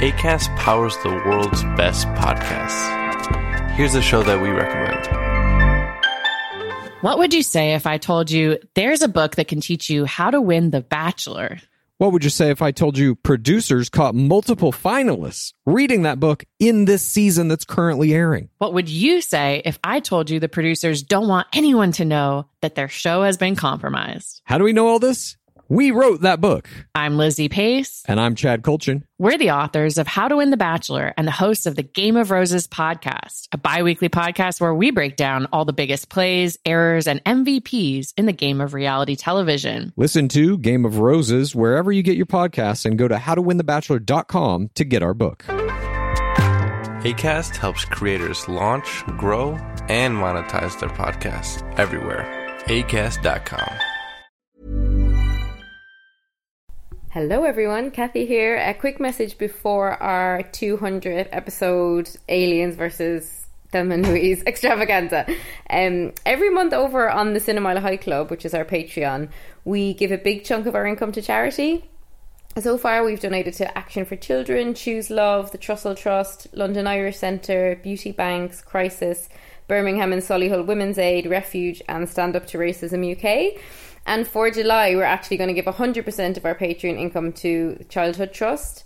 ACAST powers the world's best podcasts. Here's a show that we recommend. What would you say if I told you there's a book that can teach you how to win The Bachelor? What would you say if I told you producers caught multiple finalists reading that book in this season that's currently airing? What would you say if I told you the producers don't want anyone to know that their show has been compromised? How do we know all this? We wrote that book. I'm Lizzie Pace. And I'm Chad Kultgen. We're the authors of How to Win the Bachelor and the hosts of the Game of Roses podcast, a bi-weekly podcast where we break down all the biggest plays, errors, and MVPs in the game of reality television. Listen to Game of Roses wherever you get your podcasts and go to howtowinthebachelor.com to get our book. ACAST helps creators launch, grow, and monetize their podcasts everywhere. ACAST.com. Hello, everyone. Cathy here. A quick message before our 200th episode Aliens versus Thelma and Louise extravaganza. Um, every month over on the Cinemile High Club, which is our Patreon, we give a big chunk of our income to charity. So far, we've donated to Action for Children, Choose Love, the Trussell Trust, London Irish Centre, Beauty Banks, Crisis, Birmingham and Solihull Women's Aid, Refuge, and Stand Up to Racism UK. And for July, we're actually going to give 100% of our Patreon income to Childhood Trust.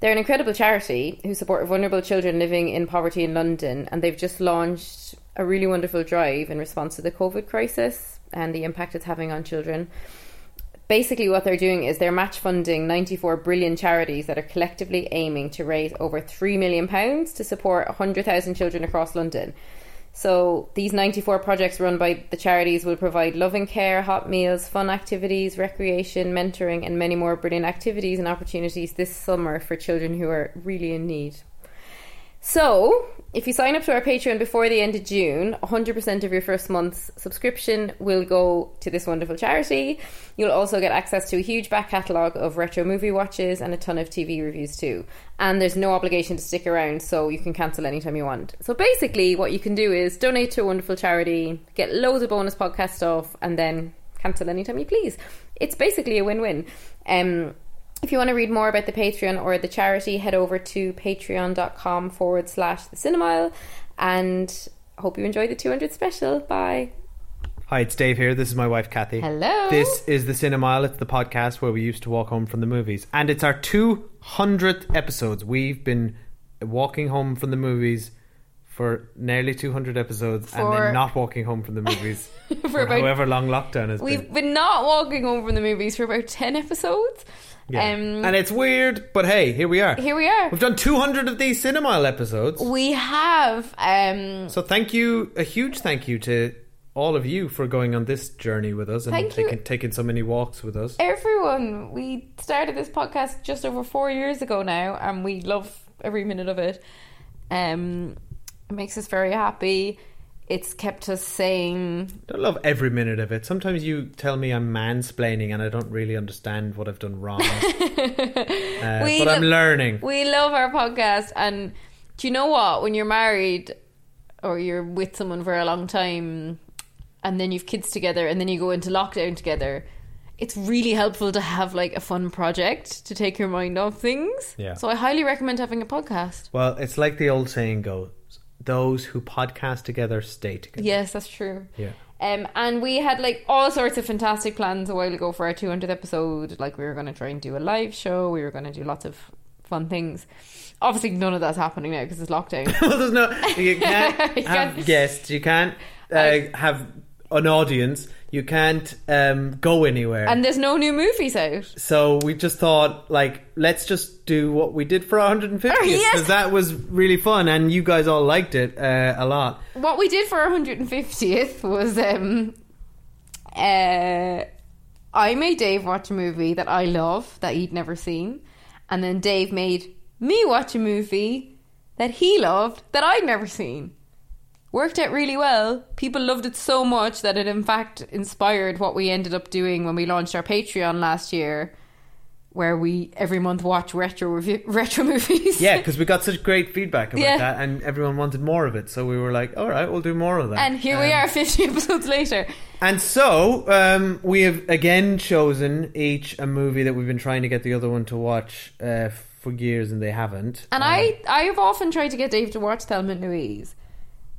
They're an incredible charity who support vulnerable children living in poverty in London, and they've just launched a really wonderful drive in response to the COVID crisis and the impact it's having on children. Basically, what they're doing is they're match funding 94 brilliant charities that are collectively aiming to raise over £3 million to support 100,000 children across London. So these 94 projects run by the charities will provide loving care, hot meals, fun activities, recreation, mentoring, and many more brilliant activities and opportunities this summer for children who are really in need. So, if you sign up to our Patreon before the end of June, 100% of your first month's subscription will go to this wonderful charity. You'll also get access to a huge back catalogue of retro movie watches and a ton of TV reviews too. And there's no obligation to stick around, so you can cancel anytime you want. So basically, what you can do is donate to a wonderful charity, get loads of bonus podcast stuff, and then cancel anytime you please. It's basically a win win. Um, if you want to read more about the Patreon or the charity, head over to patreon.com forward slash the cinemile and hope you enjoy the 200 special. Bye. Hi, it's Dave here. This is my wife, Cathy. Hello. This is the Cinemile. It's the podcast where we used to walk home from the movies. And it's our 200th episodes. We've been walking home from the movies for nearly 200 episodes and then not walking home from the movies for, For about- however long lockdown has We've been. been not walking home from the movies for about 10 episodes. Yeah. Um, and it's weird, but hey, here we are. here we are. We've done 200 of these Cinemile episodes. We have. Um, So thank you, a huge thank you to all of you for going on this journey with us and taking, taking so many walks with us. everyone, we started this podcast just over four years ago now, and we love every minute of it. Um, it makes us very happy. It's kept us sane. I love every minute of it. Sometimes you tell me I'm mansplaining and I don't really understand what I've done wrong. Uh, but I'm learning. We love our podcast, and do you know what? When you're married or you're with someone for a long time, and then you've kids together, and then you go into lockdown together, it's really helpful to have like a fun project to take your mind off things. Yeah. So I highly recommend having a podcast. Well, it's like the old saying goes those who podcast together stay together. Yes, that's true. Yeah. Um, and we had like all sorts of fantastic plans a while ago for our 200th episode. Like we were going to try and do a live show. We were going to do lots of fun things. Obviously, none of that's happening now because it's lockdown. well, there's no. You can't You have can't- guests. You can't uh, I- have an audience. You can't um, go anywhere. and there's no new movies out. so we just thought, like, let's just do what we did for our 150th because Yes. that was really fun, and you guys all liked it uh, a lot. What we did for our 150th was um, uh, I made Dave watch a movie that I love that he'd never seen, and then Dave made me watch a movie that he loved that I'd never seen. Worked out really well. People loved it so much that it, in fact, inspired what we ended up doing when we launched our Patreon last year, where we every month watch retro review, retro movies. Yeah, because we got such great feedback about Yeah. that, and everyone wanted more of it. So we were like, "All right, we'll do more of that." and here we Um, are, 50 episodes later. And so um, we have again chosen each a movie that we've been trying to get the other one to watch uh, for years and they haven't. And Um, I, I have often tried to get Dave to watch Thelma and Louise,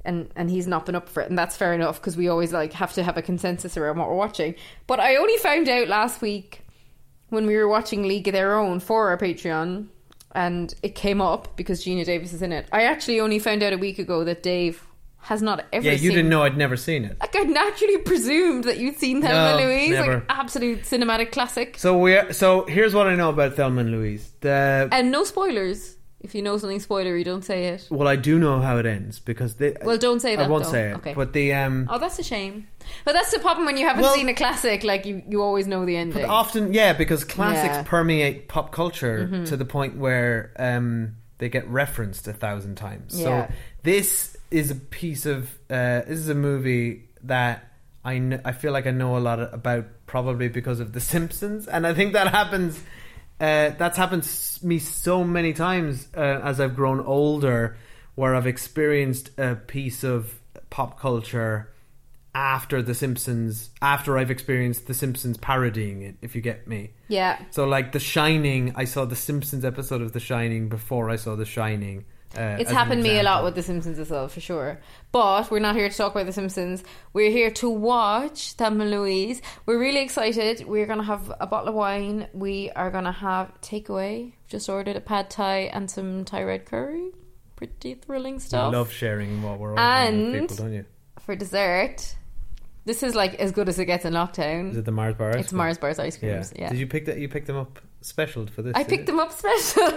and and he's not been up for it, and that's fair enough because we always like have to have a consensus around what we're watching. But I only found out last week when we were watching League of Their Own for our Patreon, and it came up because Geena Davis is in it. I actually only found out a week ago that Dave has not ever. Seen it. Yeah, you didn't know I'd never seen it. Like I naturally presumed that you'd seen Thelma No, and Louise, never. like absolute cinematic classic. So we are, so here's what I know about Thelma and Louise. The And no spoilers. If you know something spoilery, don't say it. well, I do know how it ends because they. Well, don't say that. I won't though. say it. Okay. But the um. Oh, that's a shame. But that's the problem when you haven't Well- seen a classic. Like you, you always know the ending. But Often, yeah, because classics Yeah. Mm-hmm. permeate pop culture to the point where um, they get referenced a thousand times. Yeah. So this is a piece of uh, this is a movie that I kn- I feel like I know a lot about probably because of The Simpsons, and I think that happens. Uh, that's happened s- me so many times uh, as I've grown older, where I've experienced a piece of pop culture after The Simpsons, after I've experienced The Simpsons parodying it, if you get me. yeah. So, like The Shining, I saw The Simpsons episode of The Shining before I saw The Shining. Uh, It's happened me a lot with The Simpsons as well, for sure. But we're not here to talk about The Simpsons. We're here to watch Thelma and Louise. We're really excited. We're going to have a bottle of wine. We are going to have takeaway. Just ordered a pad thai and some Thai red curry. Pretty thrilling stuff. love sharing what we're ordering with And- people, don't you? For dessert, this is like as good as it gets in lockdown. Is it the Mars bars? It's? Mars bars ice Yeah. creams. Yeah. Did you pick that? You picked them up special for this? I picked them up special.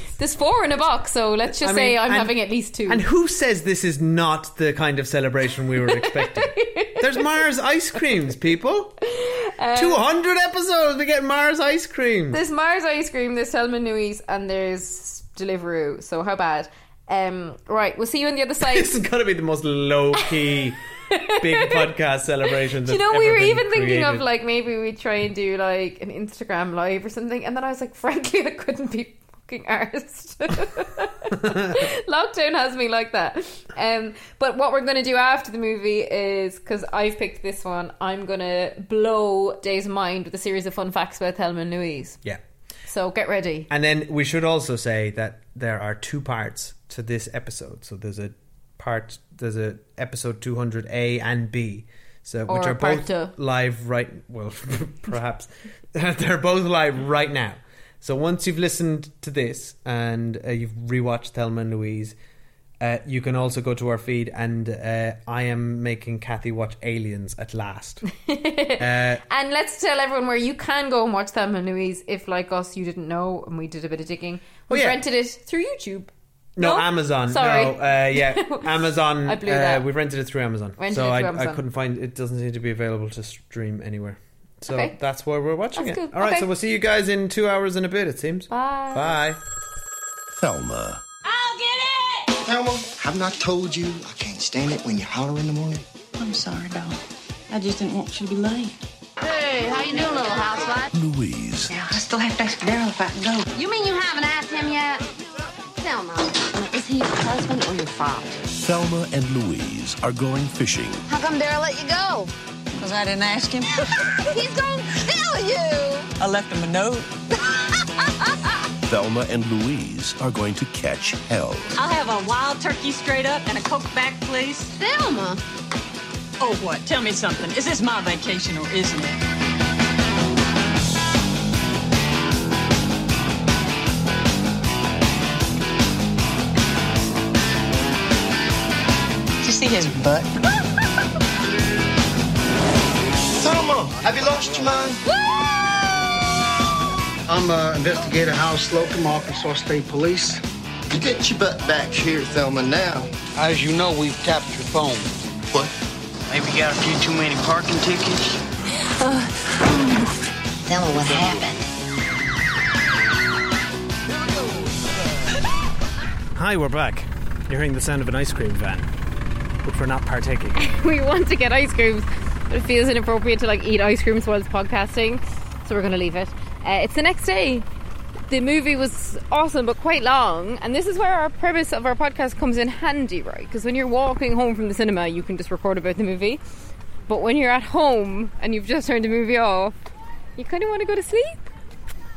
There's four in a box, so let's just I say mean, I'm and- having at least two. And who says this is not the kind of celebration we were expecting? There's Mars ice creams, people. Um, 200 episodes, we get Mars ice cream. There's Mars ice cream, there's Thelma Louise, and there's Deliveroo. So how bad? Um, right, we'll see you on the other side. This is going to be the most low key big podcast celebration. Do you know, we were even thinking of like maybe we try and do like an Instagram live or something, and then I was like, frankly, I couldn't be fucking arsed. Lockdown has me like that. Um, but what we're going to do after the movie is because I've picked this one, I'm going to blow Dave's mind with a series of fun facts about Thelma and Louise. Yeah. So get ready. And then we should also say that there are two parts to this episode. So there's a part, there's a episode 200A and B. So which Or are both two. live right. Well, perhaps they're both live right now. So once you've listened to this and uh, you've rewatched Thelma and Louise, uh, you can also go to our feed and uh, I am making Cathy watch Aliens at last. uh, And let's tell everyone where you can go and watch Thelma and Louise if, like us, you didn't know and we did a bit of digging. We Oh, yeah. rented it through YouTube. No, No? Amazon. Sorry. No, uh, yeah, Amazon. I blew uh, that. We've rented it through Amazon, Rented so it I, through I Amazon. couldn't find. It doesn't seem to be available to stream anywhere. So Okay. that's where we're watching That's it. good. All right, Okay. so we'll see you guys in two hours and a bit. It seems. Bye. Bye. Thelma. I'll get it! Thelma, I've not told you I can't stand it when you holler in the morning. I'm sorry, doll. I just didn't want you to be late. Hey, how you doing, little housewife? Louise. Now, I still have to ask Daryl if I can go. You mean you haven't asked him yet? Thelma, is he your husband or your father? Thelma and Louise are going fishing. How come Daryl let you go? Because I didn't ask him. He's gonna kill you! I left him a note. Thelma and Louise are going to catch hell. I'll have a wild turkey straight up and a Coke back, please. Thelma! Oh, what? Tell me something. Is this my vacation or isn't it? See his butt? Thelma, have you lost your mind? I'm uh, investigator Hal Slocum, Arkansas State Police. You get your butt back here, Thelma, now. As you know, we've tapped your phone. What? Maybe you got a few too many parking tickets. Thelma, what happened? Hi, we're back. You're hearing the sound of an ice cream van, which we're not partaking. we want to get ice creams, but it feels inappropriate to like eat ice creams whilst podcasting, so we're going to leave it. Uh, it's the next day. The movie was awesome, but quite long, and this is where our premise of our podcast comes in handy, right? Because when you're walking home from the cinema, you can just record about the movie, but when you're at home and you've just turned the movie off, you kind of want to go to sleep.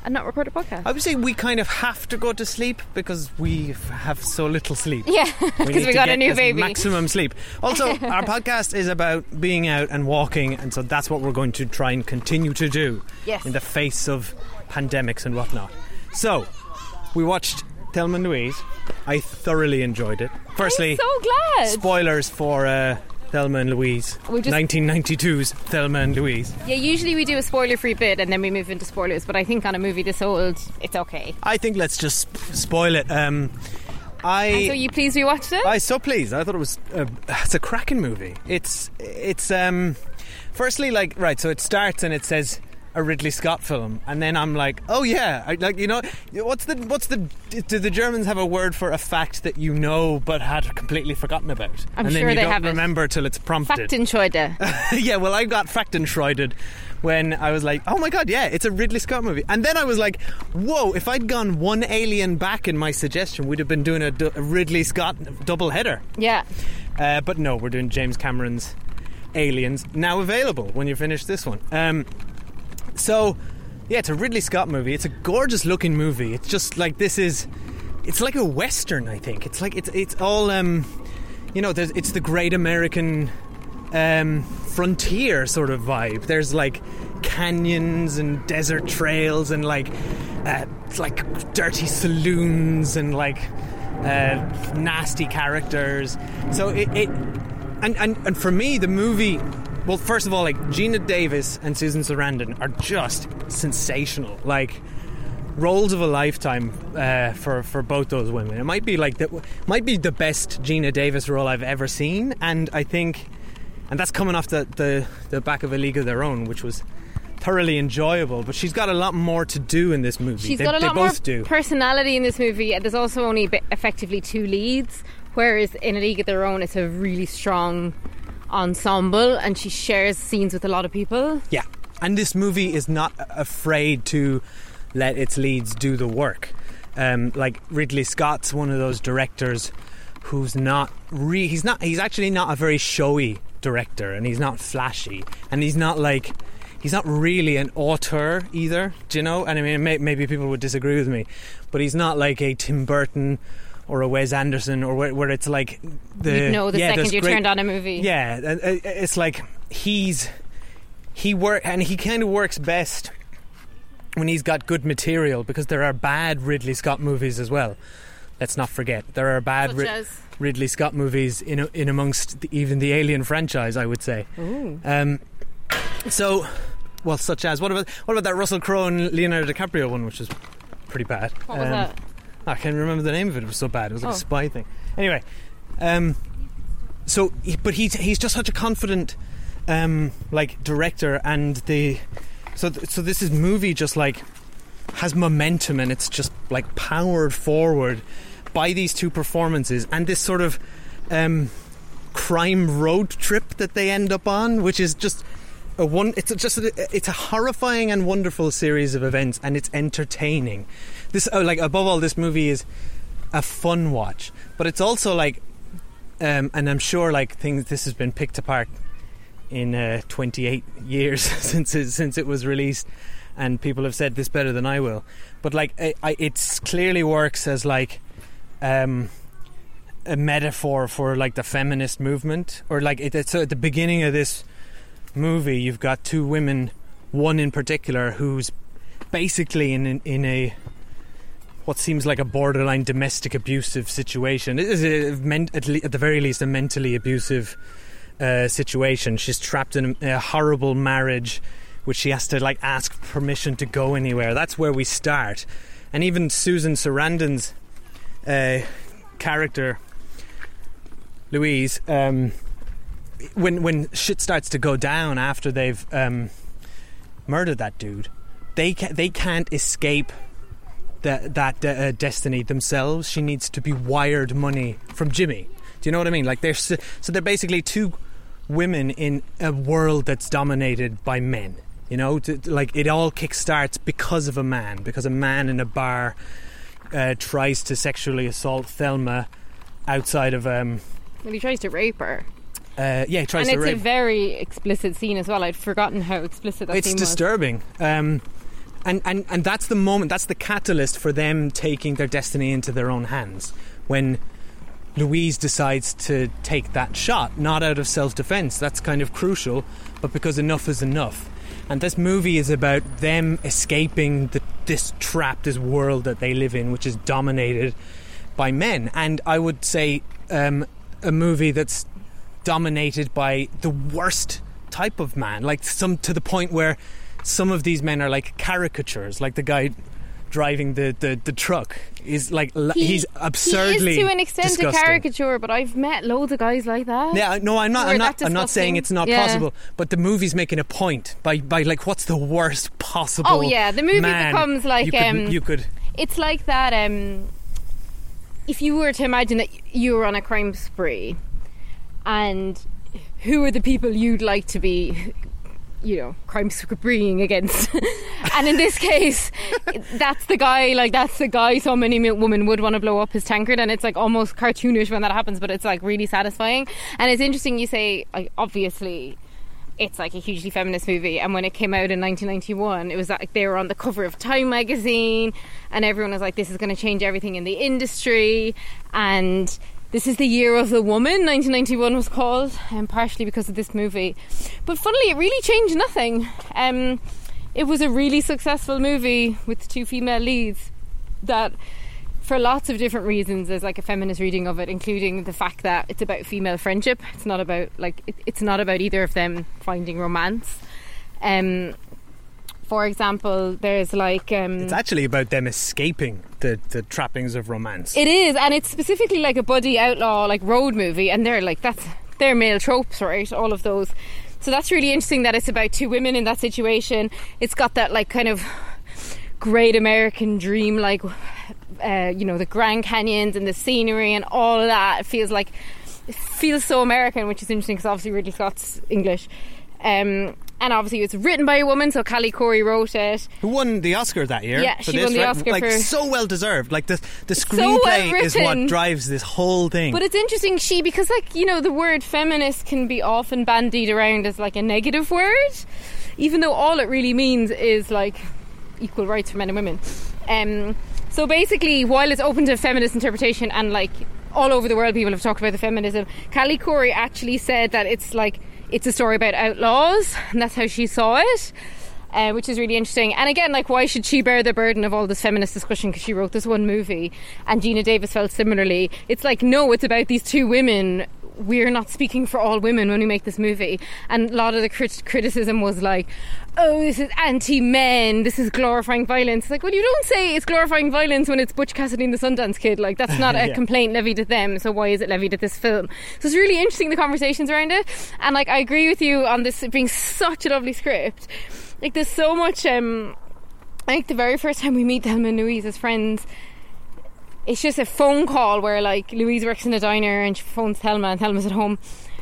And not record a podcast. I would say we kind of have to go to sleep because we have so little sleep. Yeah, because we to got a new baby. Maximum sleep. Also, our podcast is about being out and walking, and so that's what we're going to try and continue to do Yes. in the face of pandemics and whatnot. So, we watched Thelma and Louise. I thoroughly enjoyed it. Firstly, I'm so glad. spoilers for uh, Thelma and Louise. We just- 1992's Thelma and Louise. yeah, usually we do a spoiler-free bit and then we move into spoilers, but I think on a movie this old, it's okay. I think let's just spoil it. Um, I. And so you pleased we watched it? I so pleased. I thought it was uh, it's a cracking movie. It's it's um firstly like right, so it starts and it says a Ridley Scott film, and then I'm like, oh yeah, I, like you know, what's the what's the do the Germans have a word for a fact that you know but had completely forgotten about? I'm and then sure you they don't have it. remember till it's prompted. Faktenschreude. yeah, well, I got Faktenschreuded when I was like, oh my god, yeah, it's a Ridley Scott movie. And then I was like, whoa, if I'd gone one alien back in my suggestion, we'd have been doing a, du- a Ridley Scott double header. yeah. Uh, but no, we're doing James Cameron's Aliens, now available when you finish this one. Um, so, yeah, it's a Ridley Scott movie. It's a gorgeous looking movie. It's just like this is. It's like a western, I think. It's like it's it's all um, you know, it's the great American um, frontier sort of vibe. There's like canyons and desert trails and like uh, like dirty saloons and like uh, nasty characters. So it, it and, and and for me the movie. Well, first of all, like Geena Davis and Susan Sarandon are just sensational. Like roles of a lifetime uh, for for both those women. It might be like the might be the best Geena Davis role I've ever seen, and I think, and that's coming off the the, the back of a League of Their Own, which was thoroughly enjoyable. But she's got a lot more to do in this movie. She's they, got a lot more both do. personality in this movie, there's also only effectively two leads. Whereas in A League of Their Own, it's a really strong ensemble, and she shares scenes with a lot of people. Yeah, and this movie is not afraid to let its leads do the work. Um, like Ridley Scott's one of those directors who's not re- he's not he's actually not a very showy director, and he's not flashy, and he's not like he's not really an auteur either. Do you know? And I mean, may- maybe people would disagree with me, but he's not like a Tim Burton. Or a Wes Anderson, or where, where it's like the You'd know the yeah, second you great- turned on a movie. Yeah, uh, it's like he's he work and he kind of works best when he's got good material because there are bad Ridley Scott movies as well. Let's not forget there are bad Ridley Scott movies in in amongst the, even the Alien franchise. I would say. Ooh. Um, so, well, such as what about what about that Russell Crowe and Leonardo DiCaprio one, which is pretty bad. What was Um, that? I can't remember the name of it. It was so bad. It was like Oh. a spy thing. Anyway, um, so but he's he's just such a confident um, like director, and the so th- so this is movie just like has momentum, and it's just like powered forward by these two performances and this sort of um, crime road trip that they end up on, which is just a one. It's just a, it's a horrifying and wonderful series of events, and it's entertaining. This oh, like above all, this movie is a fun watch, but it's also like, um, and I'm sure like things this has been picked apart in uh, 28 years since it, since it was released, and people have said this better than I will. But like, it clearly works as like. Um, a metaphor for like the feminist movement or like it, it's at the beginning of this movie you've got two women one in particular who's basically in in, in a what seems like a borderline domestic abusive situation. It is a, at, the very least a mentally abusive uh, situation. She's trapped in a, a horrible marriage which she has to like ask permission to go anywhere. That's where we start. And even Susan Sarandon's uh, character Louise, um, when when shit starts to go down after they've um, murdered that dude, they ca- they can't escape that that uh, destiny themselves. She needs to be wired money from Jimmy. Do you know what I mean? Like they're so they're basically two women in a world that's dominated by men. You know, to, like it all kickstarts because of a man, because a man in a bar uh, tries to sexually assault Thelma outside of um, Well, he tries to rape her. uh, yeah, he tries and to it's a very explicit scene as well. I'd forgotten how explicit that it's scene was. disturbing. Um, and, and and that's the moment. That's the catalyst for them taking their destiny into their own hands when Louise decides to take that shot, not out of self defense. That's kind of crucial, but because enough is enough. And this movie is about them escaping the, this trap, this world that they live in, which is dominated by men. And I would say um, a movie that's dominated by the worst type of man, like some to the point where some of these men are like caricatures, like the guy driving the, the, the truck is like He- he's absurdly He is to an extent disgusting. a caricature, but I've met loads of guys like that. Yeah, no, I'm not. I'm not. I'm not saying it's not Yeah. possible, but the movie's making a point by by like what's the worst possible. Oh yeah, the movie becomes like you could, um, you could It's like that. Um, if you were to imagine that you were on a crime spree, and who are the people you'd like to be, you know, crime spreeing against? and in this case, that's the guy. Like that's the guy. So many women would want to blow up his tankard, and it's like almost cartoonish when that happens, but it's like really satisfying. And it's interesting. You say, like, obviously it's like a hugely feminist movie and when it came out in 1991 it was like they were on the cover of time magazine and everyone was like this is going to change everything in the industry and this is the year of the woman. 1991 was called and partially because of this movie. But funnily it really changed nothing. Um, it was a really successful movie with two female leads that for lots of different reasons there's like a feminist reading of it including the fact that it's about female friendship. It's not about like it, it's not about either of them finding romance. Um for example there's like um It's actually about them escaping the, the trappings of romance. it is and it's specifically like a buddy outlaw like road movie and they're like that's they're male tropes right all of those so that's really interesting that it's about two women in that situation it's got that like kind of great American dream, like uh, you know the Grand Canyons and the scenery and all that. It feels like it feels so American, which is interesting because obviously Ridley Scott's English. Um, and obviously it's written by a woman, so Callie Khouri wrote it. Who won the Oscar that year? Yeah, she this, won the right? Oscar like for- so well deserved. Like the the so well screenplay is what drives this whole thing. But it's interesting, she because like you know the word feminist can be often bandied around as like a negative word, even though all it really means is like equal rights for men and women. Um, so basically, while it's open to feminist interpretation and like all over the world, people have talked about the feminism. Callie Khouri actually said that it's like it's a story about outlaws, and that's how she saw it. Uh, which is really interesting. And again, like, why should she bear the burden of all this feminist discussion? Because she wrote this one movie, and Geena Davis felt similarly. It's like, no, it's about these two women. We're not speaking for all women when we make this movie. And a lot of the crit- criticism was like, oh, this is anti men, this is glorifying violence. It's Like, well, you don't say it's glorifying violence when it's Butch Cassidy and the Sundance Kid. Like, that's not a Yeah. complaint levied at them, so why is it levied at this film? So it's really interesting the conversations around it. And like, I agree with you on this being such a lovely script. Like, there's so much. Um, I think the very first time we meet Thelma and Louise as friends, it's just a phone call where like Louise works in a diner and she phones Thelma and Thelma's at home.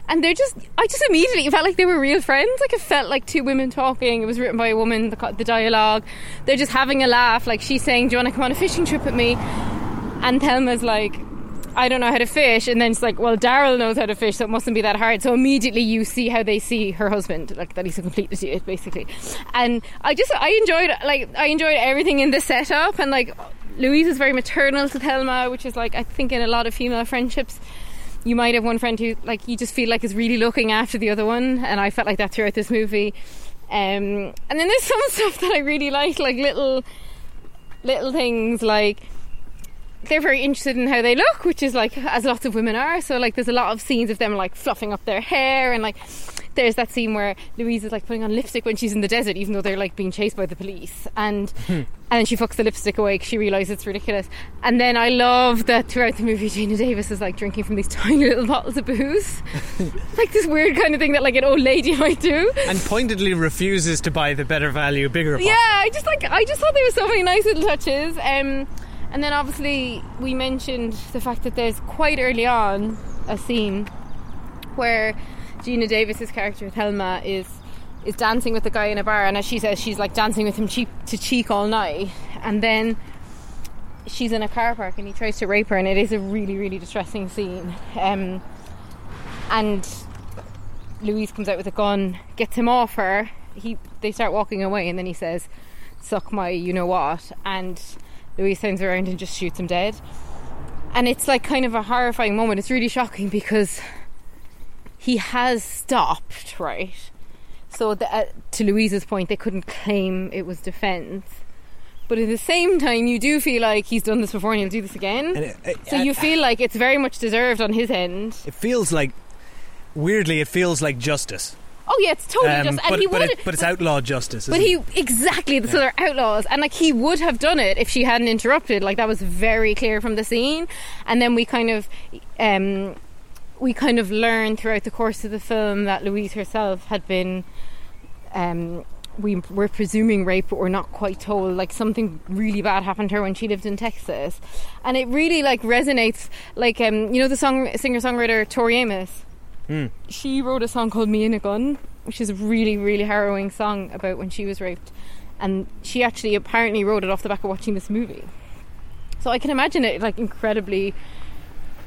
And they're just, I just immediately felt like they were real friends. Like it felt like two women talking. It was written by a woman, the, the dialogue. They're just having a laugh. Like she's saying, Do you want to come on a fishing trip with me? And Thelma's like, I don't know how to fish. And then it's like, Well, Daryl knows how to fish, so it mustn't be that hard. So immediately you see how they see her husband, like that he's a complete idiot, basically. And I just, I enjoyed, like, I enjoyed everything in the setup. And like, Louise is very maternal to Thelma, which is like, I think in a lot of female friendships, you might have one friend who like you just feel like is really looking after the other one and I felt like that throughout this movie. Um, and then there's some stuff that I really like like little little things like they're very interested in how they look which is like as lots of women are so like there's a lot of scenes of them like fluffing up their hair and like there's that scene where Louise is like putting on lipstick when she's in the desert even though they're like being chased by the police and and then she fucks the lipstick away because she realizes it's ridiculous. And then I love that throughout the movie, Geena Davis is like drinking from these tiny little bottles of booze, like this weird kind of thing that like an old lady might do. and pointedly refuses to buy the better value, bigger bottle. Yeah, I just like I just thought there were so many nice little touches. Um, and then obviously we mentioned the fact that there's quite early on a scene where Geena Davis's character Thelma is is dancing with the guy in a bar, and as she says, she's like dancing with him cheek to cheek all night, and then she's in a car park and he tries to rape her, and it is a really really distressing scene. Um, and Louise comes out with a gun, gets him off her. He they start walking away, and then he says, suck my you know what, and Louise turns around and just shoots him dead. And it's like kind of a horrifying moment. It's really shocking because he has stopped, right? So the, uh, to Louise's point, they couldn't claim it was defence. But at the same time, you do feel like he's done this before and he'll do this again. It- it- so you feel like it's very much deserved on his end. It feels like, weirdly, it feels like justice. Oh yeah, it's totally Um, just. And but, he but, it, but it's outlaw justice. But he exactly so they're outlaws, and like he would have done it if she hadn't interrupted. Like that was very clear from the scene, and then we kind of, um, we kind of learned throughout the course of the film that Louise herself had been, um, we were presuming rape, but we're not quite told. Like something really bad happened to her when she lived in Texas, and it really like resonates. Like um, you know the song singer songwriter Tori Amos Hmm. she wrote a song called Me and a Gun, which is a really, really harrowing song about when she was raped. And she actually apparently wrote it off the back of watching this movie. So I can imagine it like incredibly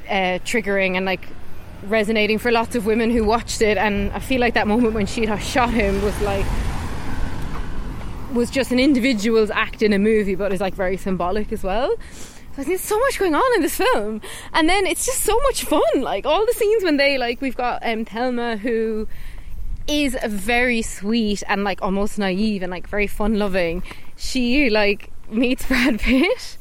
uh, triggering and like resonating for lots of women who watched it. And I feel like that moment when she shot him was like was just an individual's act in a movie, but is like very symbolic as well. So there's so much going on in this film, and then it's just so much fun. Like all the scenes when they like we've got um, Thelma who is very sweet and like almost naive and like very fun loving. She like meets Brad Pitt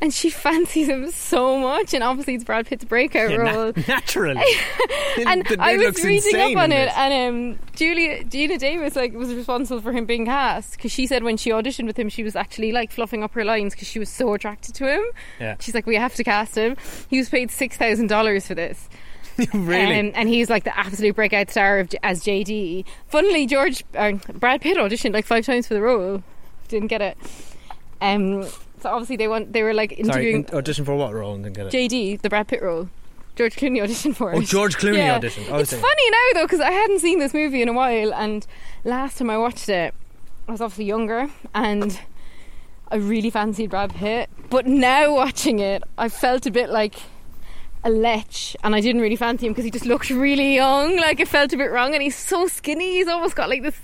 and she fancies him so much and obviously it's Brad Pitt's breakout Yeah, na- role. naturally. and I was reading up on it, this. and um, Julia Geena Davis like was responsible for him being cast because she said when she auditioned with him, she was actually like fluffing up her lines because she was so attracted to him. Yeah. She's like, we have to cast him. He was paid six thousand dollars for this. really? Um, and he's like the absolute breakout star of, as JD. Funnily, George uh, Brad Pitt auditioned like five times for the role, didn't get it. Um, so obviously they want they were like Sorry, interviewing in- audition for what role? And then get it. JD, the Brad Pitt role. George Clooney auditioned for it. Oh, George Clooney Yeah. auditioned. Oh, I it's funny now though because I hadn't seen this movie in a while, and last time I watched it, I was obviously younger, and I really fancied Brad Pitt. But now watching it, I felt a bit like a lech, and I didn't really fancy him because he just looked really young. Like it felt a bit wrong, and he's so skinny. He's almost got like this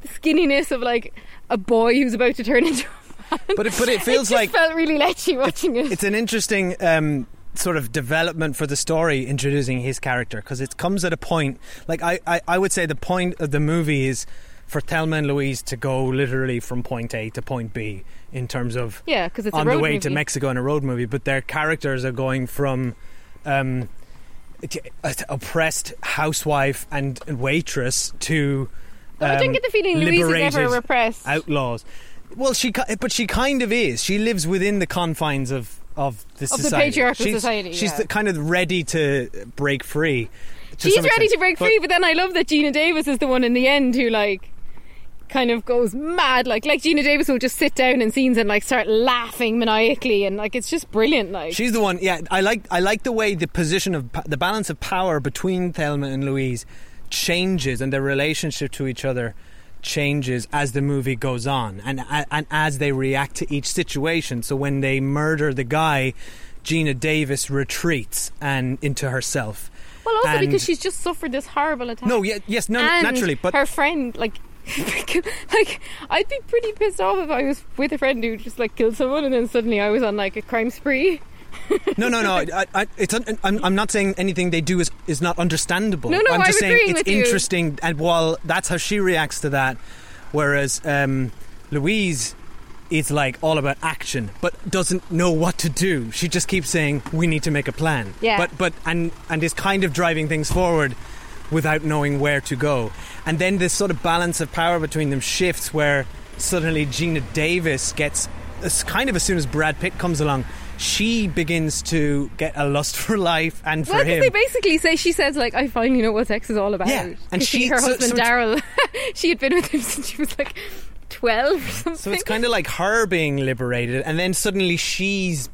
the skinniness of like a boy who's about to turn into. a. But it, but it feels just like felt really lechy watching it. it's an interesting um, sort of development for the story introducing his character because it comes at a point like I, I, I would say the point of the movie is for Thelma and Louise to go literally from point A to point B in terms of yeah because it's a on the way to. Mexico in a road movie but their characters are going from um, oppressed housewife and waitress to But I don't um, get the feeling Louise is ever repressed. outlaws. Well, she but she kind of is. She lives within the confines of of the Of the society. patriarchal she's, society, She's yeah. the, kind of ready to break free. to She's ready extent. to break But- free, but then I love that Geena Davis is the one in the end who like kind of goes mad. Like like Geena Davis will just sit down in scenes and like start laughing maniacally, and like it's just brilliant. Like She's the one. Yeah, I like. I like the way the position of the balance of power between Thelma and Louise changes, and their relationship to each other changes as the movie goes on, and and as they react to each situation. So when they murder the guy, Geena Davis retreats and into herself. well, also And- because she's just suffered this horrible attack. No, yeah, yes, no, and naturally, but her friend like. like I'd be pretty pissed off if I was with a friend who just like killed someone and then suddenly I was on like a crime spree. no, no, no. I, I, it's un, I'm, I'm not saying anything they do is, is not understandable. No, no, I'm just I'm saying it's with you. interesting, and while that's how she reacts to that, whereas um, Louise is like all about action, but doesn't know what to do. She just keeps saying, "We need to make a plan." Yeah. But but and and is kind of driving things forward without knowing where to go. And then this sort of balance of power between them shifts, where suddenly Geena Davis gets, as kind of as soon as Brad Pitt comes along, she begins to get a lust for life and for well, him. they basically say she says like I finally know what sex is all about. Yeah, and 'Cause she- her so- husband so Daryl, she had been with him since she was like twelve or something. So it's kind of like her being liberated, and then suddenly she's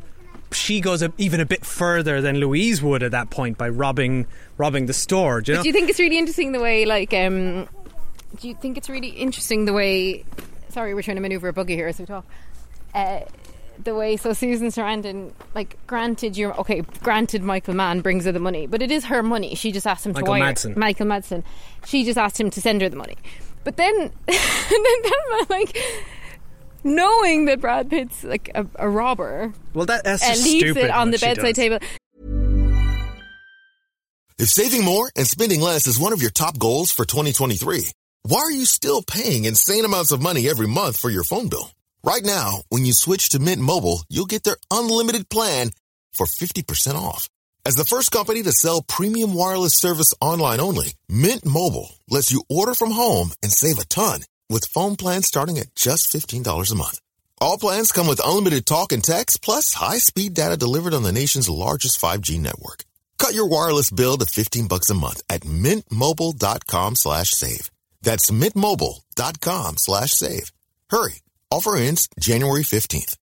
she goes a, even a bit further than Louise would at that point by robbing robbing the store. Do you know? do you think it's really interesting the way, like, um, do you think it's really interesting the way? Sorry, we're trying to maneuver a buggy here as we talk. Uh, the way, so Susan Sarandon, like, granted, you're okay. Granted, Michael Mann brings her the money, but it is her money. She just asked him Michael to wire. Madsen. Michael Madsen. She just asked him to send her the money, but then, and then Thelma, like. knowing that Brad Pitt's like a, a robber, Well, that, that's and just leaves stupid it on the she bedside does. table. If saving more and spending less is one of your top goals for 2023, why are you still paying insane amounts of money every month for your phone bill? Right now, when you switch to Mint Mobile, you'll get their unlimited plan for 50% off. As the first company to sell premium wireless service online only, Mint Mobile lets you order from home and save a ton with phone plans starting at just $15 a month. All plans come with unlimited talk and text plus high-speed data delivered on the nation's largest 5G network. Cut your wireless bill to 15 bucks a month at mintmobile.com slash save. That's mintmobile.com slash save. Hurry. Offer ends January 15th.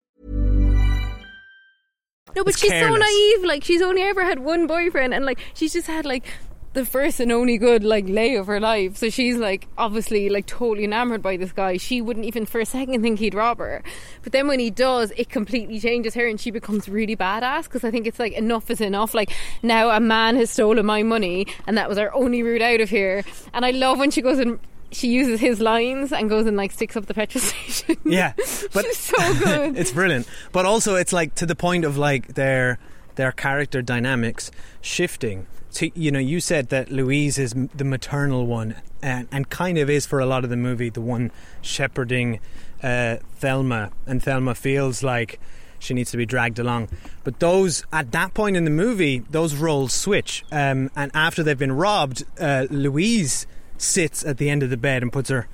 No, but It's she's so naive. Like she's only ever had one boyfriend, and like she's just had like the first and only good like lay of her life. So she's like obviously like totally enamored by this guy. She wouldn't even for a second think he'd rob her. But then when he does, it completely changes her, and she becomes really badass. Because I think it's like enough is enough. Like now a man has stolen my money, and that was our only route out of here. And I love when she goes and. She uses his lines and goes and like sticks up the petrol station. Yeah, but She's so good. it's brilliant. But also, it's like to the point of like their their character dynamics shifting. To, you know, you said that Louise is the maternal one, and, and kind of is for a lot of the movie the one shepherding uh, Thelma, and Thelma feels like she needs to be dragged along. But those at that point in the movie, those roles switch, um, and after they've been robbed, uh, Louise sits at the end of the bed and puts her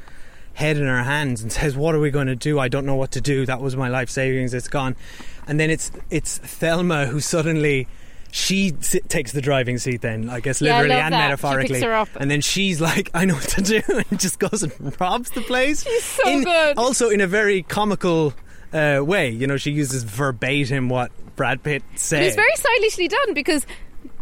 head in her hands and says, "What are we going to do? I don't know what to do. That was my life savings. It's gone." And then it's it's Thelma who suddenly she si- takes the driving seat. Then I guess Yeah, I literally and that. Metaphorically. picks her up. And then she's like, "I know what to do," and just goes and robs the place. She's so In- good. Also in a very comical uh, way. You know, she uses verbatim what Brad Pitt said. But it's very stylishly done because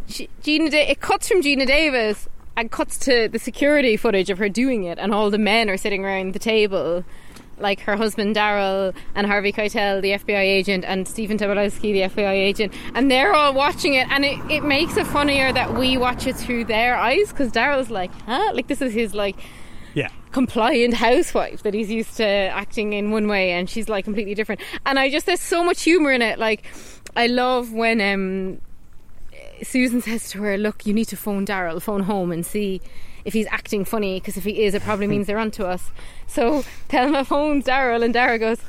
she, Geena da- it cuts from Geena Davis and cuts to the security footage of her doing it, and all the men are sitting around the table. Like her husband Daryl and Harvey Keitel, the FBI agent, and Stephen Tobolowsky, the FBI agent, and they're all watching it, and it, it makes it funnier that we watch it through their eyes because Daryl's like, huh? Like this is his like yeah. compliant housewife that he's used to acting in one way and she's like completely different and i just there's so much humor in it like i love when um susan says to her look you need to phone daryl phone home and see if he's acting funny because if he is it probably means they're onto us so thelma phones daryl and daryl goes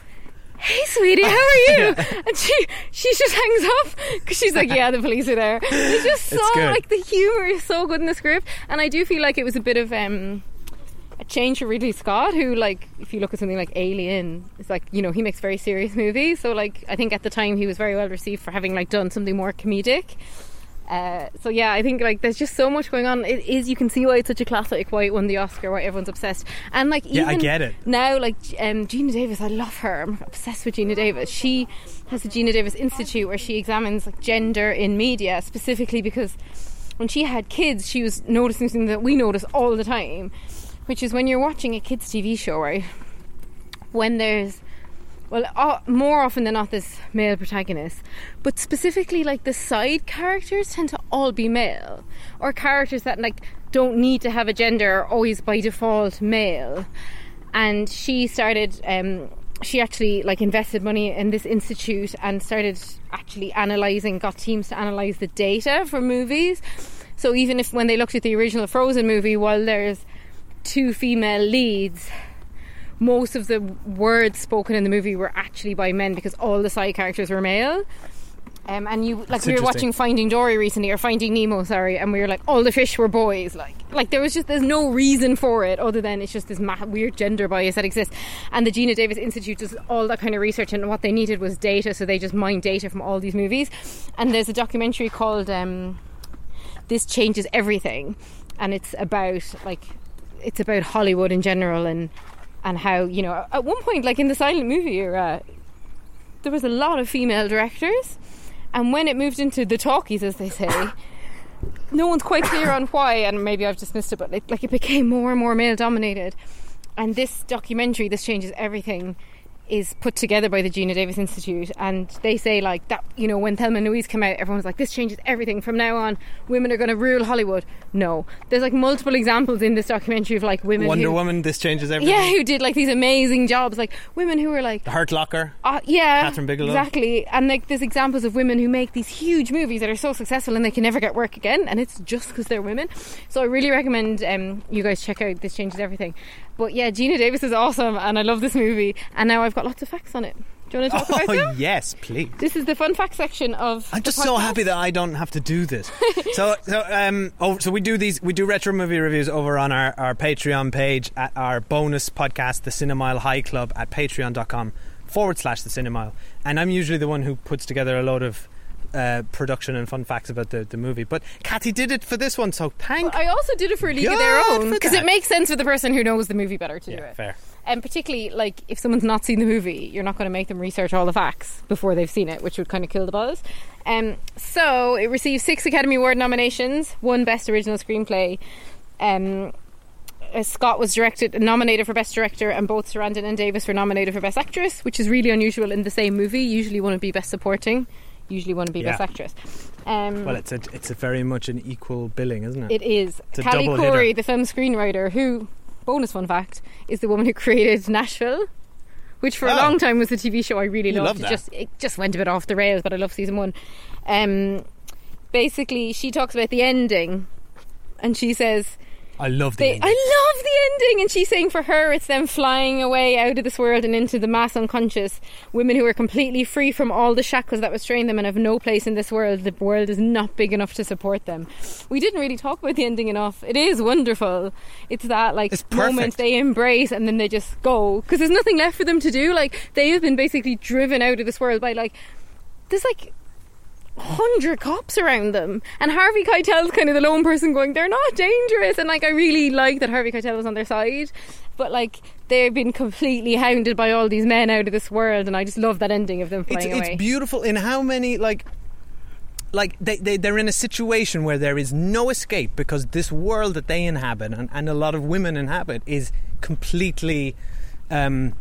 Hey sweetie, how are you? And she she just hangs up because she's like, yeah, the police are there. It's just so It's like the humor is so good in the script, and I do feel like it was a bit of um, a change for Ridley Scott, who like if you look at something like Alien, it's like you know he makes very serious movies. So like I think at the time he was very well received for having like done something more comedic. Uh, so yeah, I think like there's just so much going on. It is you can see why it's such a classic, why it won the Oscar, why everyone's obsessed, and like Yeah, I even get it. now. Like um, Geena Davis, I love her. I'm obsessed with Geena Davis. She has the Geena Davis Institute where she examines like gender in media specifically because when she had kids, she was noticing something that we notice all the time, which is when you're watching a kids' TV show, right? When there's well, uh, more often than not, this male protagonist, but specifically like the side characters tend to all be male, or characters that like don't need to have a gender are always by default male. And she started. Um, she actually like invested money in this institute and started actually analyzing, got teams to analyze the data for movies. So even if when they looked at the original Frozen movie, while there's two female leads, most of the words spoken in the movie were actually by men because all the side characters were male. Um, and you like That's we were watching Finding Dory recently or Finding Nemo, sorry, and we were like all the fish were boys. Like like there was just there's no reason for it other than it's just this ma- weird gender bias that exists. And the Geena Davis Institute does all that kind of research, and what they needed was data, so they just mined data from all these movies. And there's a documentary called um, "This Changes Everything," and it's about like it's about Hollywood in general and and how you know at one point like in the silent movie era there was a lot of female directors and when it moved into the talkies as they say no one's quite clear on why and maybe I've just missed it but like, like it became more and more male dominated and this documentary this changes everything is put together by the Geena Davis Institute, and they say like that. You know, when Thelma and Louise came out, everyone's like, "This changes everything. From now on, women are going to rule Hollywood." No, there's like multiple examples in this documentary of like women. Wonder who, Woman. This changes everything. Yeah, who did like these amazing jobs, like women who were like The Hurt Locker. uh, yeah, Kathryn Bigelow. exactly. And like, there's examples of women who make these huge movies that are so successful and they can never get work again, and it's just because they're women. So I really recommend um, you guys check out This Changes Everything. But yeah, Geena Davis is awesome, and I love this movie. And now I've got lots of facts on it. Do you want to talk about Oh them? yes, please. This is the fun fact section of. I'm just so happy that I don't have to do this. so, so, um, oh, so we do these, we do retro movie reviews over on our, our Patreon page at our bonus podcast, the Cinemile High Club, at patreon.com forward slash the Cinemile. And I'm usually the one who puts together a load of uh, production and fun facts about the, the movie. But Cathy did it for this one, so thank I also did it for a League of Their Own because it makes sense for the person who knows the movie better to do it. fair. And particularly, like, if someone's not seen the movie, you're not going to make them research all the facts before they've seen it, which would kind of kill the buzz. Um, so, it received six Academy Award nominations, one Best Original Screenplay. Um, uh, Scott was directed, nominated for Best Director, and both Sarandon and Davis were nominated for Best Actress, which is really unusual in the same movie. Usually, one would be Best Supporting. Usually, want to be Yeah. Best Actress. Um, Well, it's a it's a very much an equal billing, isn't it? it is. It's a Callie Khouri, hitter. the film screenwriter, who, bonus fun fact, is the woman who created Nashville, which for a Oh. long time was the TV show I really You loved. love it just it just went a bit off the rails, but I love season one. Um, basically, she talks about the ending, and she says. I love the They, ending. I love the ending, and she's saying for her it's them flying away out of this world and into the mass unconscious. Women who are completely free from all the shackles that restrain them and have no place in this world. The world is not big enough to support them. We didn't really talk about the ending enough. It is wonderful. It's that like It's moment they embrace and then they just go because there's nothing left for them to do. Like they have been basically driven out of this world by like there's like hundred cops around them, and Harvey Keitel's kind of the lone person going, "They're not dangerous," and like I really like that Harvey Keitel was on their side, but like they've been completely hounded by all these men out of this world, and I just love that ending of them it's, flying it's away. beautiful in how many like like they, they they're in a situation where there is no escape because this world that they inhabit and, and a lot of women inhabit is completely um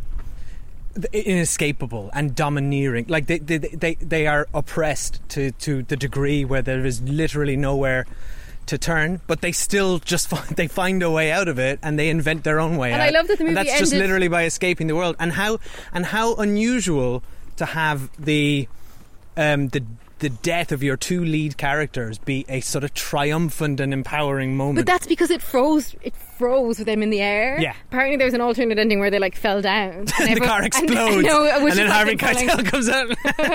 inescapable and domineering. Like they they, they they are oppressed to to the degree where there is literally nowhere to turn but they still just find, they find a way out of it and they invent their own way And out. I love that the and movie that's just literally by escaping the world. And how and how unusual to have the um the the death of your two lead characters be a sort of triumphant and empowering moment But that's because it froze. It froze with them in the air. Yeah. Apparently, there was an alternate ending where they like fell down. And the everyone- car and- explodes no, and then Harvey Keitel comes out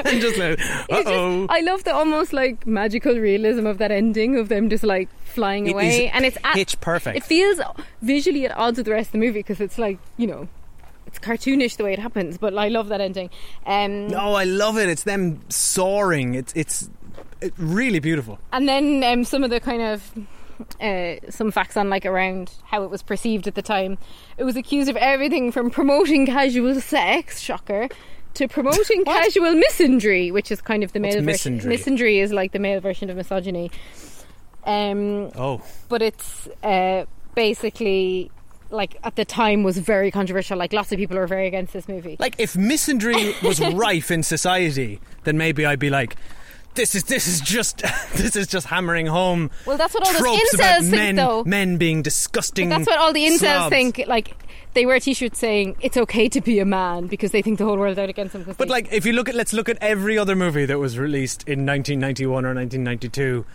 and just like uh-oh I love the almost like magical realism of that ending of them just like flying It away, and it's at, pitch perfect. It feels visually at odds with the rest of the movie because it's like you know, it's cartoonish the way it happens. But I love that ending. Um, no I love it it's them soaring it's it's it's really beautiful And then um, some of the kind of uh, some facts on like around how it was perceived at the time. It was accused of everything from promoting casual sex, shocker, to promoting casual misandry, which is kind of the What's male version. misandry? Misandry is like the male version of misogyny. Um, oh but it's uh, basically like at the time was very controversial. Like lots of people were very against this movie. like if misandry was rife in society then maybe I'd be like this is this is just this is just hammering home Well, that's what all those about incels think, men though. men being disgusting that's what all the incels slobs. think. Like they wear t-shirts saying it's okay to be a man because they think the whole world's out against them. But they- like, if you look at, let's look at every other movie that was released in 1991 or 1992,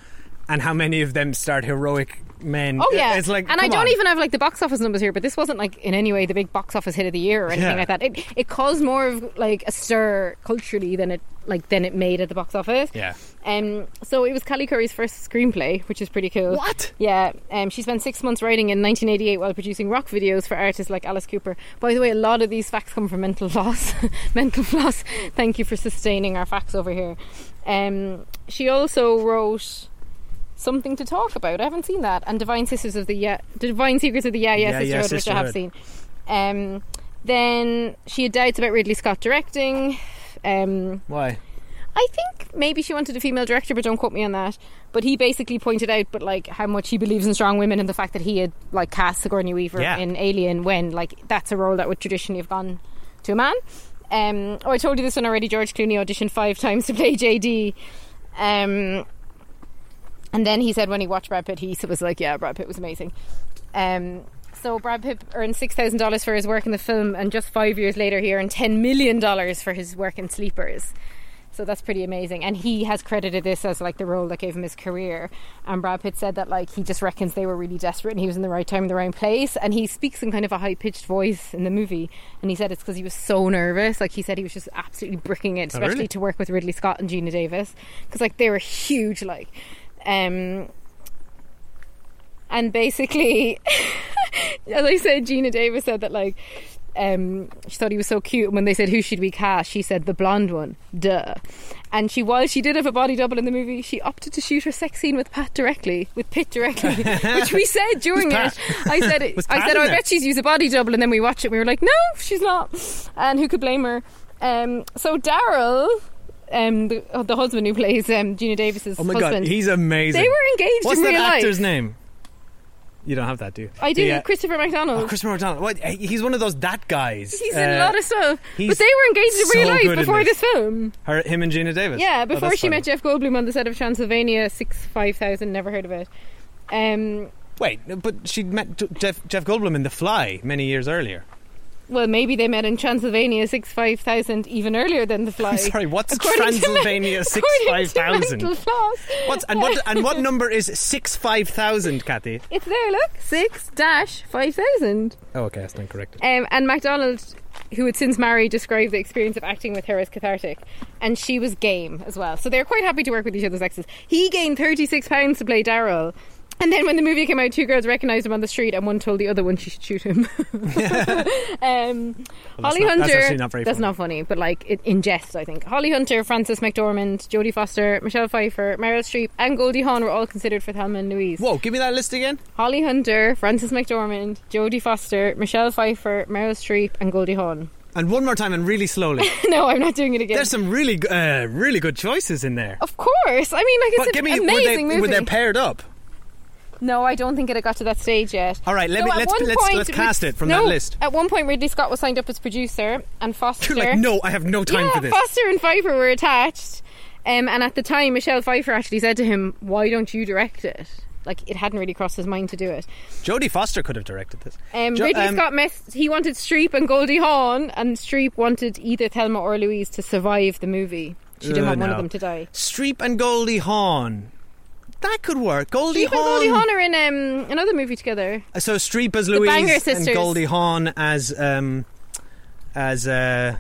and how many of them start heroic men. Oh yeah, it's like, and I don't on. even have like the box office numbers here, but this wasn't like in any way the big box office hit of the year or anything Yeah. like that. It it caused more of like a stir culturally than it like than it made at the box office. Yeah. Um, so it was Callie Khouri's first screenplay, which is pretty cool. What? Yeah. Um, she spent six months writing in 1988 while producing rock videos for artists like Alice Cooper. By the way, a lot of these facts come from Mental Floss. Mental Floss. Thank you for sustaining our facts over here. Um, she also wrote something to talk about. I haven't seen that. And Divine Sisters of the Yeah, Divine Secrets of the Yeah Yeah, Yeah, Yeah, Sisterhood, which I have seen. Um, then she had doubts about Ridley Scott directing. Um, Why? I think maybe she wanted a female director, but don't quote me on that. But he basically pointed out, but like how much he believes in strong women and the fact that he had like cast Sigourney Weaver Yeah. in Alien when like that's a role that would traditionally have gone to a man. Um, oh, I told you this one already. George Clooney auditioned five times to play JD. Um, and then he said when he watched Brad Pitt, he was like, "Yeah, Brad Pitt was amazing." Um, so Brad Pitt earned six thousand dollars for his work in the film, and just five years later, he earned ten million dollars for his work in Sleepers. So that's pretty amazing. And he has credited this as like the role that gave him his career. And Brad Pitt said that like he just reckons they were really desperate and he was in the right time in the right place. And he speaks in kind of a high pitched voice in the movie. And he said it's because he was so nervous. Like he said he was just absolutely bricking it, Oh, especially really? to work with Ridley Scott and Geena Davis. Because like they were huge. Like, um, and basically, as I said, Geena Davis said that like um, she thought he was so cute. And when they said who should we cast, she said the blonde one. Duh. And she, while she did have a body double in the movie, she opted to shoot her sex scene with Pat directly, with Pitt directly, which we said during it. I said, it, I said, oh, I bet she's used a body double, and then we watched it. and We were like, no, she's not. And who could blame her? Um, so Daryl. Um, the, oh, the husband who plays um, Geena Davis's Oh my husband. god, he's amazing. They were engaged What's in that real life. What's that actor's name? You don't have that, do you? I do. The, uh, Christopher McDonald. Oh, Christopher McDonald. What? He's one of those that guys. He's in a Uh, lot of stuff. he's But they were engaged in so real life in before this. this film. Her, him and Geena Davis. Yeah, Oh, before she met Jeff Goldblum on the set of Transylvania Six Five Thousand. Never heard of it. Um, Wait, but she met Jeff, Jeff Goldblum in The Fly many years earlier. Well, maybe they met in Transylvania Six Five Thousand even earlier than The Fly. Sorry, what's According Transylvania six five thousand? What's and what and what number is six five thousand, Cathy? It's there. Look, six dash five thousand. Oh, okay, that's not correct. Um, and McDonald, who had since married, described the experience of acting with her as cathartic. And she was game as well. So they were quite happy to work with each other's exes. He gained 36 pounds to play Daryl. And then when the movie came out, two girls recognised him on the street, and one told the other one she should shoot him. um, Well, Holly not- that's Hunter. actually not very that's funny. not funny, but like it, in jest, I think. Holly Hunter, Frances McDormand, Jodie Foster, Michelle Pfeiffer, Meryl Streep, and Goldie Hawn were all considered for Thelma and Louise. Whoa, give me that list again. Holly Hunter, Frances McDormand, Jodie Foster, Michelle Pfeiffer, Meryl Streep, and Goldie Hawn. And one more time, and really slowly. no, I'm not doing it again. There's some really, uh, really good choices in there. Of course. I mean, like it's but an give me, amazing were they, movie. were they paired up? No, I don't think it had got to that stage yet. All right, let so me let's let's, point, let's cast it from no, that list. At one point, Ridley Scott was signed up as producer, and Foster. You're like, no, I have no time yeah, for this. Foster and Pfeiffer were attached, um, and at the time, Michelle Pfeiffer actually said to him, "Why don't you direct it?" Like it hadn't really crossed his mind to do it. Jodie Foster could have directed this. Um, Jo- Ridley um, Scott messed. He wanted Streep and Goldie Hawn, and Streep wanted either Thelma or Louise to survive the movie. She didn't Uh, want one of them to die. Streep and Goldie Hawn. That could work. Goldie Streep and Hawn. Goldie Hawn are in um, another movie together. So Streep as Banger Louise and Sisters. Goldie Hawn as um, as uh,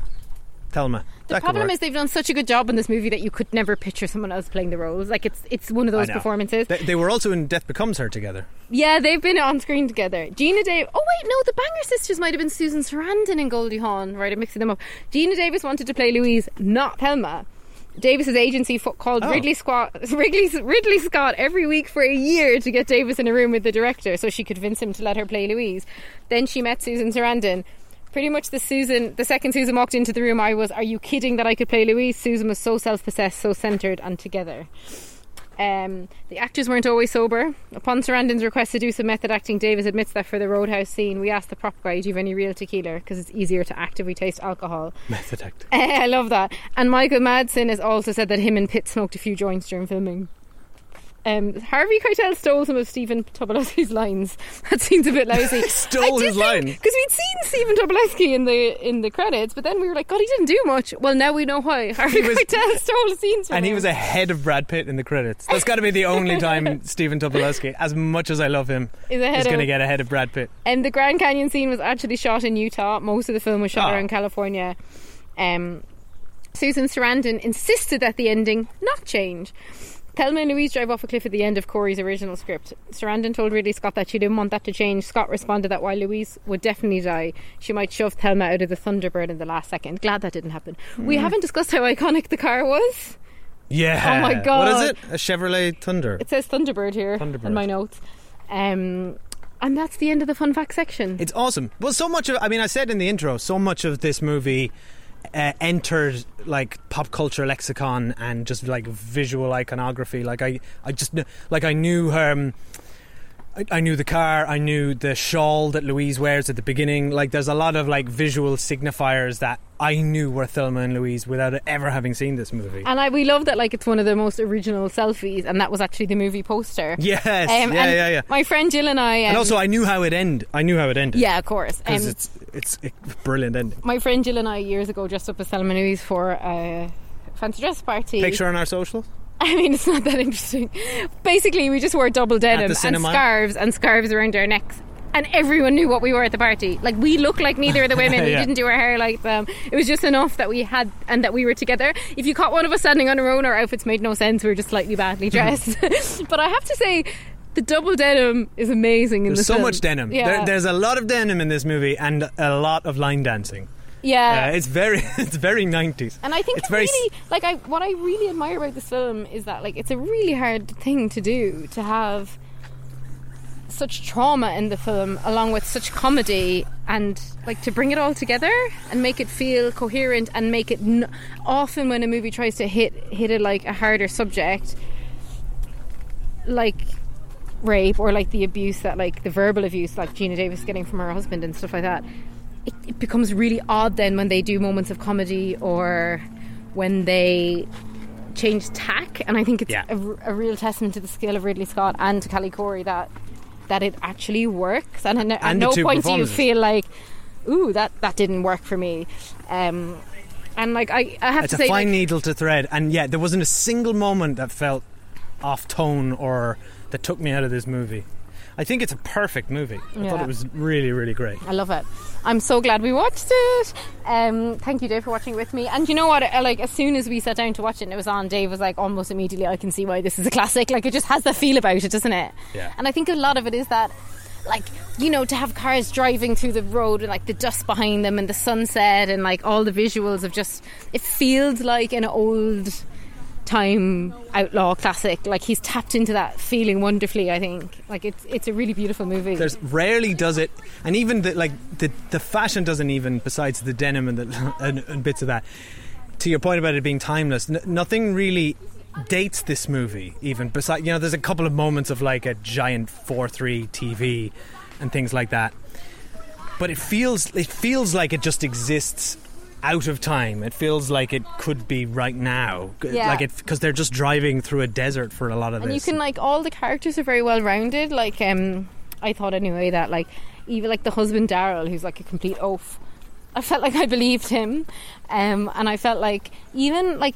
Thelma. The that could problem work. is they've done such a good job in this movie that you could never picture someone else playing the roles. Like it's it's one of I those know. performances. They, they were also in Death Becomes Her together. Yeah, they've been on screen together. Geena Davis. Oh wait, no, the Banger Sisters might have been Susan Sarandon and Goldie Hawn. Right, I'm mixing them up. Geena Davis wanted to play Louise, not Thelma. Davis's agency called Oh. Ridley Scott Ridley, Ridley Scott every week for a year to get Davis in a room with the director so she could convince him to let her play Louise. Then she met Susan Sarandon. Pretty much the Susan, the second Susan walked into the room, I was, "Are you kidding that I could play Louise?" Susan was so self-possessed, so centered, and together. Um, the actors weren't always sober. Upon Sarandon's request to do some method acting, Davis admits that for the Roadhouse scene, we asked the prop guy, "Do you have any real tequila?" Because it's easier to act if we taste alcohol. Method act. I love that. And Michael Madsen has also said that him and Pitt smoked a few joints during filming. Um, Harvey Keitel stole some of Stephen Tobolowsky's lines. That seems a bit lousy. Stole his line? because we'd seen Stephen Tobolowsky in the in the credits, but then we were like, God, he didn't do much. Well, now we know why. Harvey was- Keitel stole scenes from And he was ahead of Brad Pitt in the credits. That's got to be the only time Stephen Tobolowsky, as much as I love him, Is ahead going to get ahead of Brad Pitt. And the Grand Canyon scene was actually shot in Utah. Most of the film was shot Ah. around California. Um, Susan Sarandon insisted that the ending not change. Thelma and Louise drive off a cliff at the end of Khouri's original script. Sarandon told Ridley Scott that she didn't want that to change. Scott responded that while Louise would definitely die, she might shove Thelma out of the Thunderbird in the last second. Glad that didn't happen. We Mm. haven't discussed how iconic the car was. Yeah. Oh my God. What is it? A Chevrolet Thunder. It says Thunderbird here Thunderbird. in my notes. Um, and that's the end of the fun fact section. It's awesome. Well, so much of I mean, I said in the intro, so much of this movie uh, entered like pop culture lexicon and just like visual iconography. Like I, I just like I knew her. Um, I, I knew the car. I knew the shawl that Louise wears at the beginning. Like, there's a lot of like visual signifiers that I knew were Thelma and Louise without ever having seen this movie. And I, we love that like it's one of the most original selfies, and that was actually the movie poster. Yes, Um, yeah, yeah, yeah. My friend Jill and I, um, and also, I knew how it end. I knew how it ended. yeah, of course. because Um, it's it's a brilliant ending. my friend Jill and I years ago dressed up as Thelma and Louise for a fancy dress party. Picture on our socials. I mean, it's not that interesting. Basically, we just wore double denim and scarves and scarves around our necks. And everyone knew what we were at the party. Like we looked like neither of the women. We didn't do our hair like them. It was just enough that we had and that we were together. If you caught one of us standing on our own, our outfits made no sense. We were just slightly badly dressed. but I have to say, the double denim is amazing in There's the so film. much denim. Yeah, There, there's a lot of denim in this movie and a lot of line dancing. Yeah. Uh, it's very it's very 90s. And I think it's it very really like I what I really admire about this film is that like it's a really hard thing to do to have such trauma in the film along with such comedy and like to bring it all together and make it feel coherent and make it n- often when a movie tries to hit hit it like a harder subject like rape or like the abuse that like the verbal abuse like Geena Davis getting from her husband and stuff like that it, it becomes really odd then when they do moments of comedy or when they change tack. And I think it's Yeah. a, a real testament to the skill of Ridley Scott and to Callie Khouri that that it actually works. And, at- at And the no point do you feel like ooh that that didn't work for me. Um, and like I, I have It's to a fine like, needle to thread, and yeah, there wasn't a single moment that felt off tone or that took me out of this movie. I think it's a perfect movie. I thought it was really, really great. I love it. I'm so glad we watched it. Um, thank you, Dave, for watching with me. And you know what? Uh, Like as soon as we sat down to watch it, and it was on. Dave was like, almost immediately, I can see why this is a classic. Like it just has the feel about it, doesn't it? Yeah. And I think a lot of it is that, like you know, to have cars driving through the road and like the dust behind them and the sunset and like all the visuals of just it feels like an old time outlaw classic. Like he's tapped into that feeling wonderfully. I think like it's it's a really beautiful movie. There's rarely does it, and even the like the the fashion doesn't even. Besides the denim and the and, and bits of that. To your point about it being timeless, n- nothing really dates this movie. Even besides, you know, there's a couple of moments of like a giant four three TV and things like that. But it feels it feels like it just exists out of time. It feels like it could be right now, Yeah. like it because they're just driving through a desert for a lot of this. and you can like all the characters are very well rounded like um i thought anyway that like even like the husband daryl who's like a complete oaf i felt like i believed him um and i felt like even like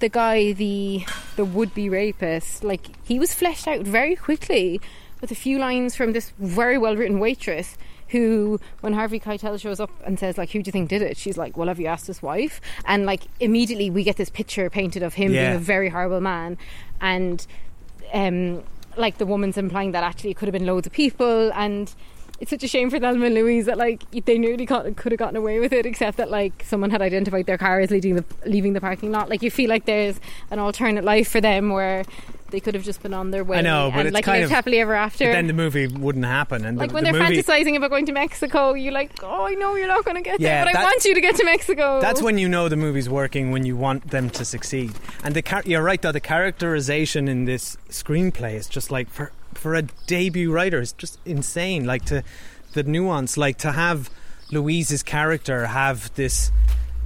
the guy the the would-be rapist like he was fleshed out very quickly with a few lines from this very well written waitress who when Harvey Keitel shows up and says like who do you think did it? She's like well have you asked his wife? And like immediately we get this picture painted of him being a very horrible man. And um like the woman's implying that actually it could have been loads of people. And it's such a shame for Thelma and Louise that like they nearly got, could have gotten away with it except that like someone had identified their car as leaving the leaving the parking lot. Like you feel like there's an alternate life for them where they could have just been on their way I know, but and it's like kind lived of happily ever after then the movie wouldn't happen, and like the, when the they're movie, fantasizing about going to Mexico you're like oh I know you're not going to get Yeah, there but I want you to get to Mexico That's when you know the movie's working when you want them to succeed. And the char- you're right though the characterization in this screenplay is just like for for a debut writer is just insane. Like to the nuance, like to have Louise's character have this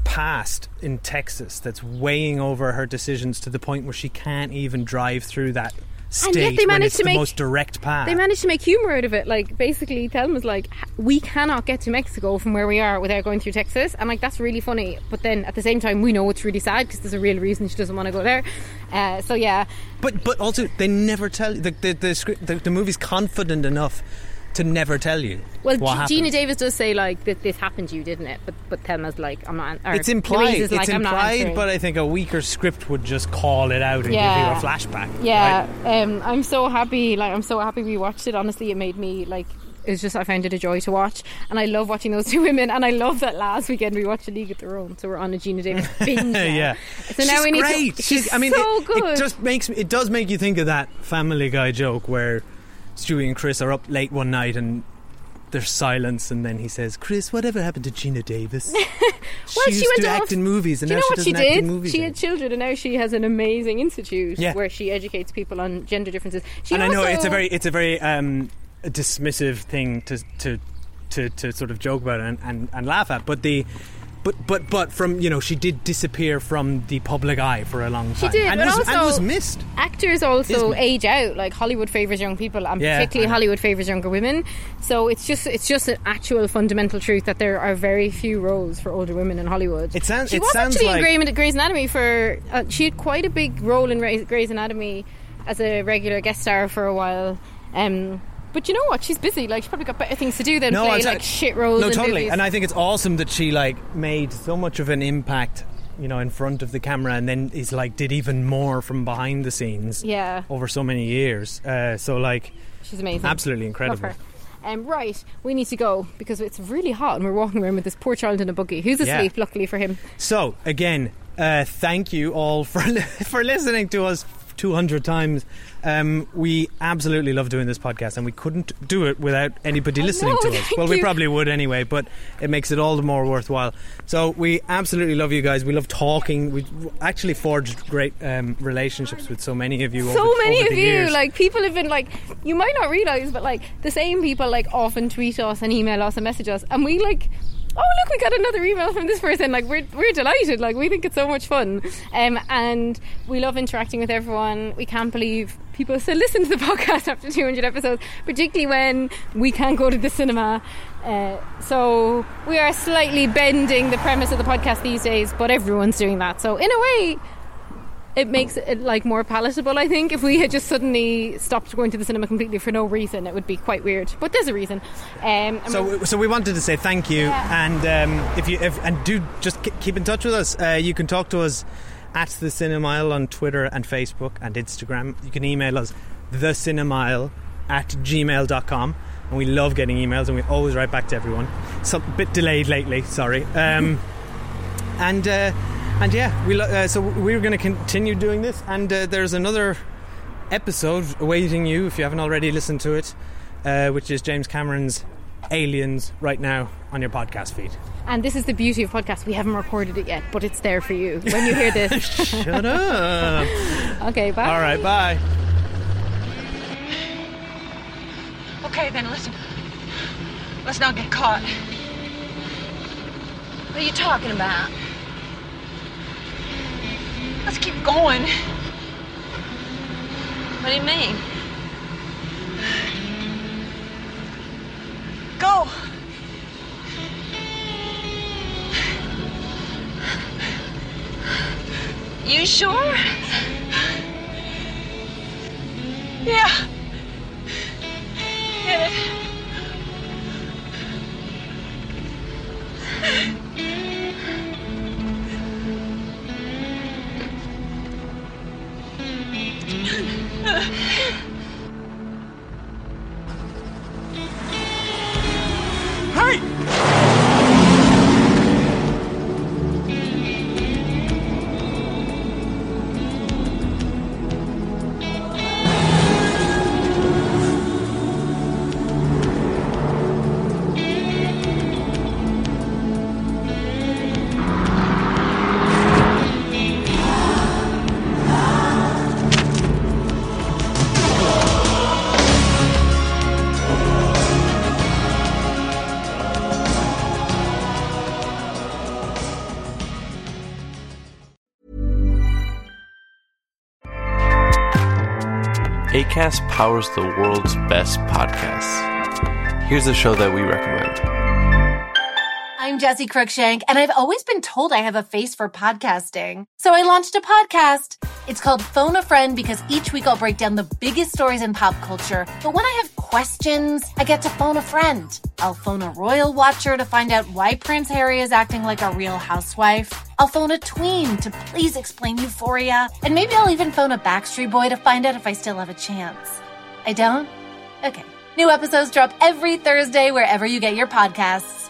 past in Texas that's weighing over her decisions to the point where she can't even drive through that And yet state they managed to the make- most direct path. They managed to make humor out of it. Like basically, Thelma's like, we cannot get to Mexico from where we are without going through Texas, and like that's really funny. But then at the same time, we know it's really sad because there's a real reason she doesn't want to go there. Uh, so yeah, But but also they never tell the the the, the the movie's confident enough to never tell you. well, G-. Geena Davis does say like that this happened to you, didn't it? But but Thelma's like, I'm not. Or It's implied. Is it's I'm implied, but I think a weaker script would just call it out and Yeah. give you a flashback. Yeah, right? um, I'm so happy. Like, I'm so happy we watched it. Honestly, it made me like. it's just I found it a joy to watch, and I love watching those two women. And I love that last weekend we watched A League of Their Own, so we're on a Geena Davis binge. yeah. So now she's we need great. to. she's, I mean, so it, good. it just makes it does make you think of that Family Guy joke where Stewie and Chris are up late one night and there's silence, and then he says, "Chris, whatever happened to Geena Davis? well, she used went to off- act in movies, and now she she doesn't act did? in movies." She anymore." had children, and now she has an amazing institute Yeah. where she educates people on gender differences. She and I know it's a very it's a very um, dismissive thing to to to, to sort of joke about and, and, and laugh at. But the but but but from you know she did disappear from the public eye for a long time. She did, and, but was, also and was missed. Actors also age out. Like Hollywood favors young people, and Yeah, particularly Hollywood favors younger women. So it's just it's just an actual fundamental truth that there are very few roles for older women in Hollywood. It sounds- She it was sounds actually like- in Grey- Grey's Anatomy for. Uh, she had quite a big role in Grey's Grey's Anatomy as a regular guest star for a while. Um, but you know what? She's busy. Like she's probably got better things to do than play I'm like shit roles. No, in totally. movies. And I think it's awesome that she like made so much of an impact, you know, in front of the camera, and then is like did even more from behind the scenes. Yeah. Over so many years. Uh, so like, She's amazing. Absolutely incredible. Um, right, we need to go because it's really hot and we're walking around with this poor child in a buggy who's Yeah. asleep, luckily for him. So again, uh, thank you all for li- for listening to us 200 times. Um, we absolutely love doing this podcast, and we couldn't do it without anybody listening know, to us. Well, we you. probably would anyway, but it makes it all the more worthwhile. So we absolutely love you guys. We love talking. We actually forged great um, relationships with so many of you. so over, many over of you, years. like people have been like, you might not realize, but like the same people like often tweet us and email us and message us, and we like. Oh look! We got another email from this person. Like we're we're delighted. Like we think it's so much fun, um, and we love interacting with everyone. We can't believe people still listen to the podcast after 200 episodes, particularly when we can't go to the cinema. Uh, so we are slightly bending the premise of the podcast these days, but everyone's doing that. So in a way, it makes it like more palatable. I think if we had just suddenly stopped going to the cinema completely for no reason, it would be quite weird. But there's a reason. Um, So, so we wanted to say thank you, and um, if you if, and do just keep in touch with us. Uh, you can talk to us at the Cinemile on Twitter and Facebook and Instagram. You can email us the Cinemile at gmail.com. and we love getting emails, and we always write back to everyone. Some bit delayed lately, sorry. Um, and uh, and yeah, we lo- uh, so we're going to continue doing this, and uh, there's another episode awaiting you if you haven't already listened to it, uh, which is James Cameron's Aliens right now on your podcast feed. and this is the beauty of podcasts. We haven't recorded it yet, but it's there for you when you hear this. Shut up. okay, bye. All right, bye. Okay, then listen. Let's not get caught. What are you talking about? Let's keep going. What do you mean? Go. You sure? Yeah. Get it. ACAST powers the world's best podcasts. Here's a show that we recommend. I'm Jessi Cruickshank, and I've always been told I have a face for podcasting. So I launched a podcast. It's called Phone a Friend because each week I'll break down the biggest stories in pop culture. But when I have questions, I get to phone a friend. I'll phone a royal watcher to find out why Prince Harry is acting like a real housewife. I'll phone a tween to please explain euphoria. And maybe I'll even phone a Backstreet Boy to find out if I still have a chance. I don't? Okay. New episodes drop every Thursday wherever you get your podcasts.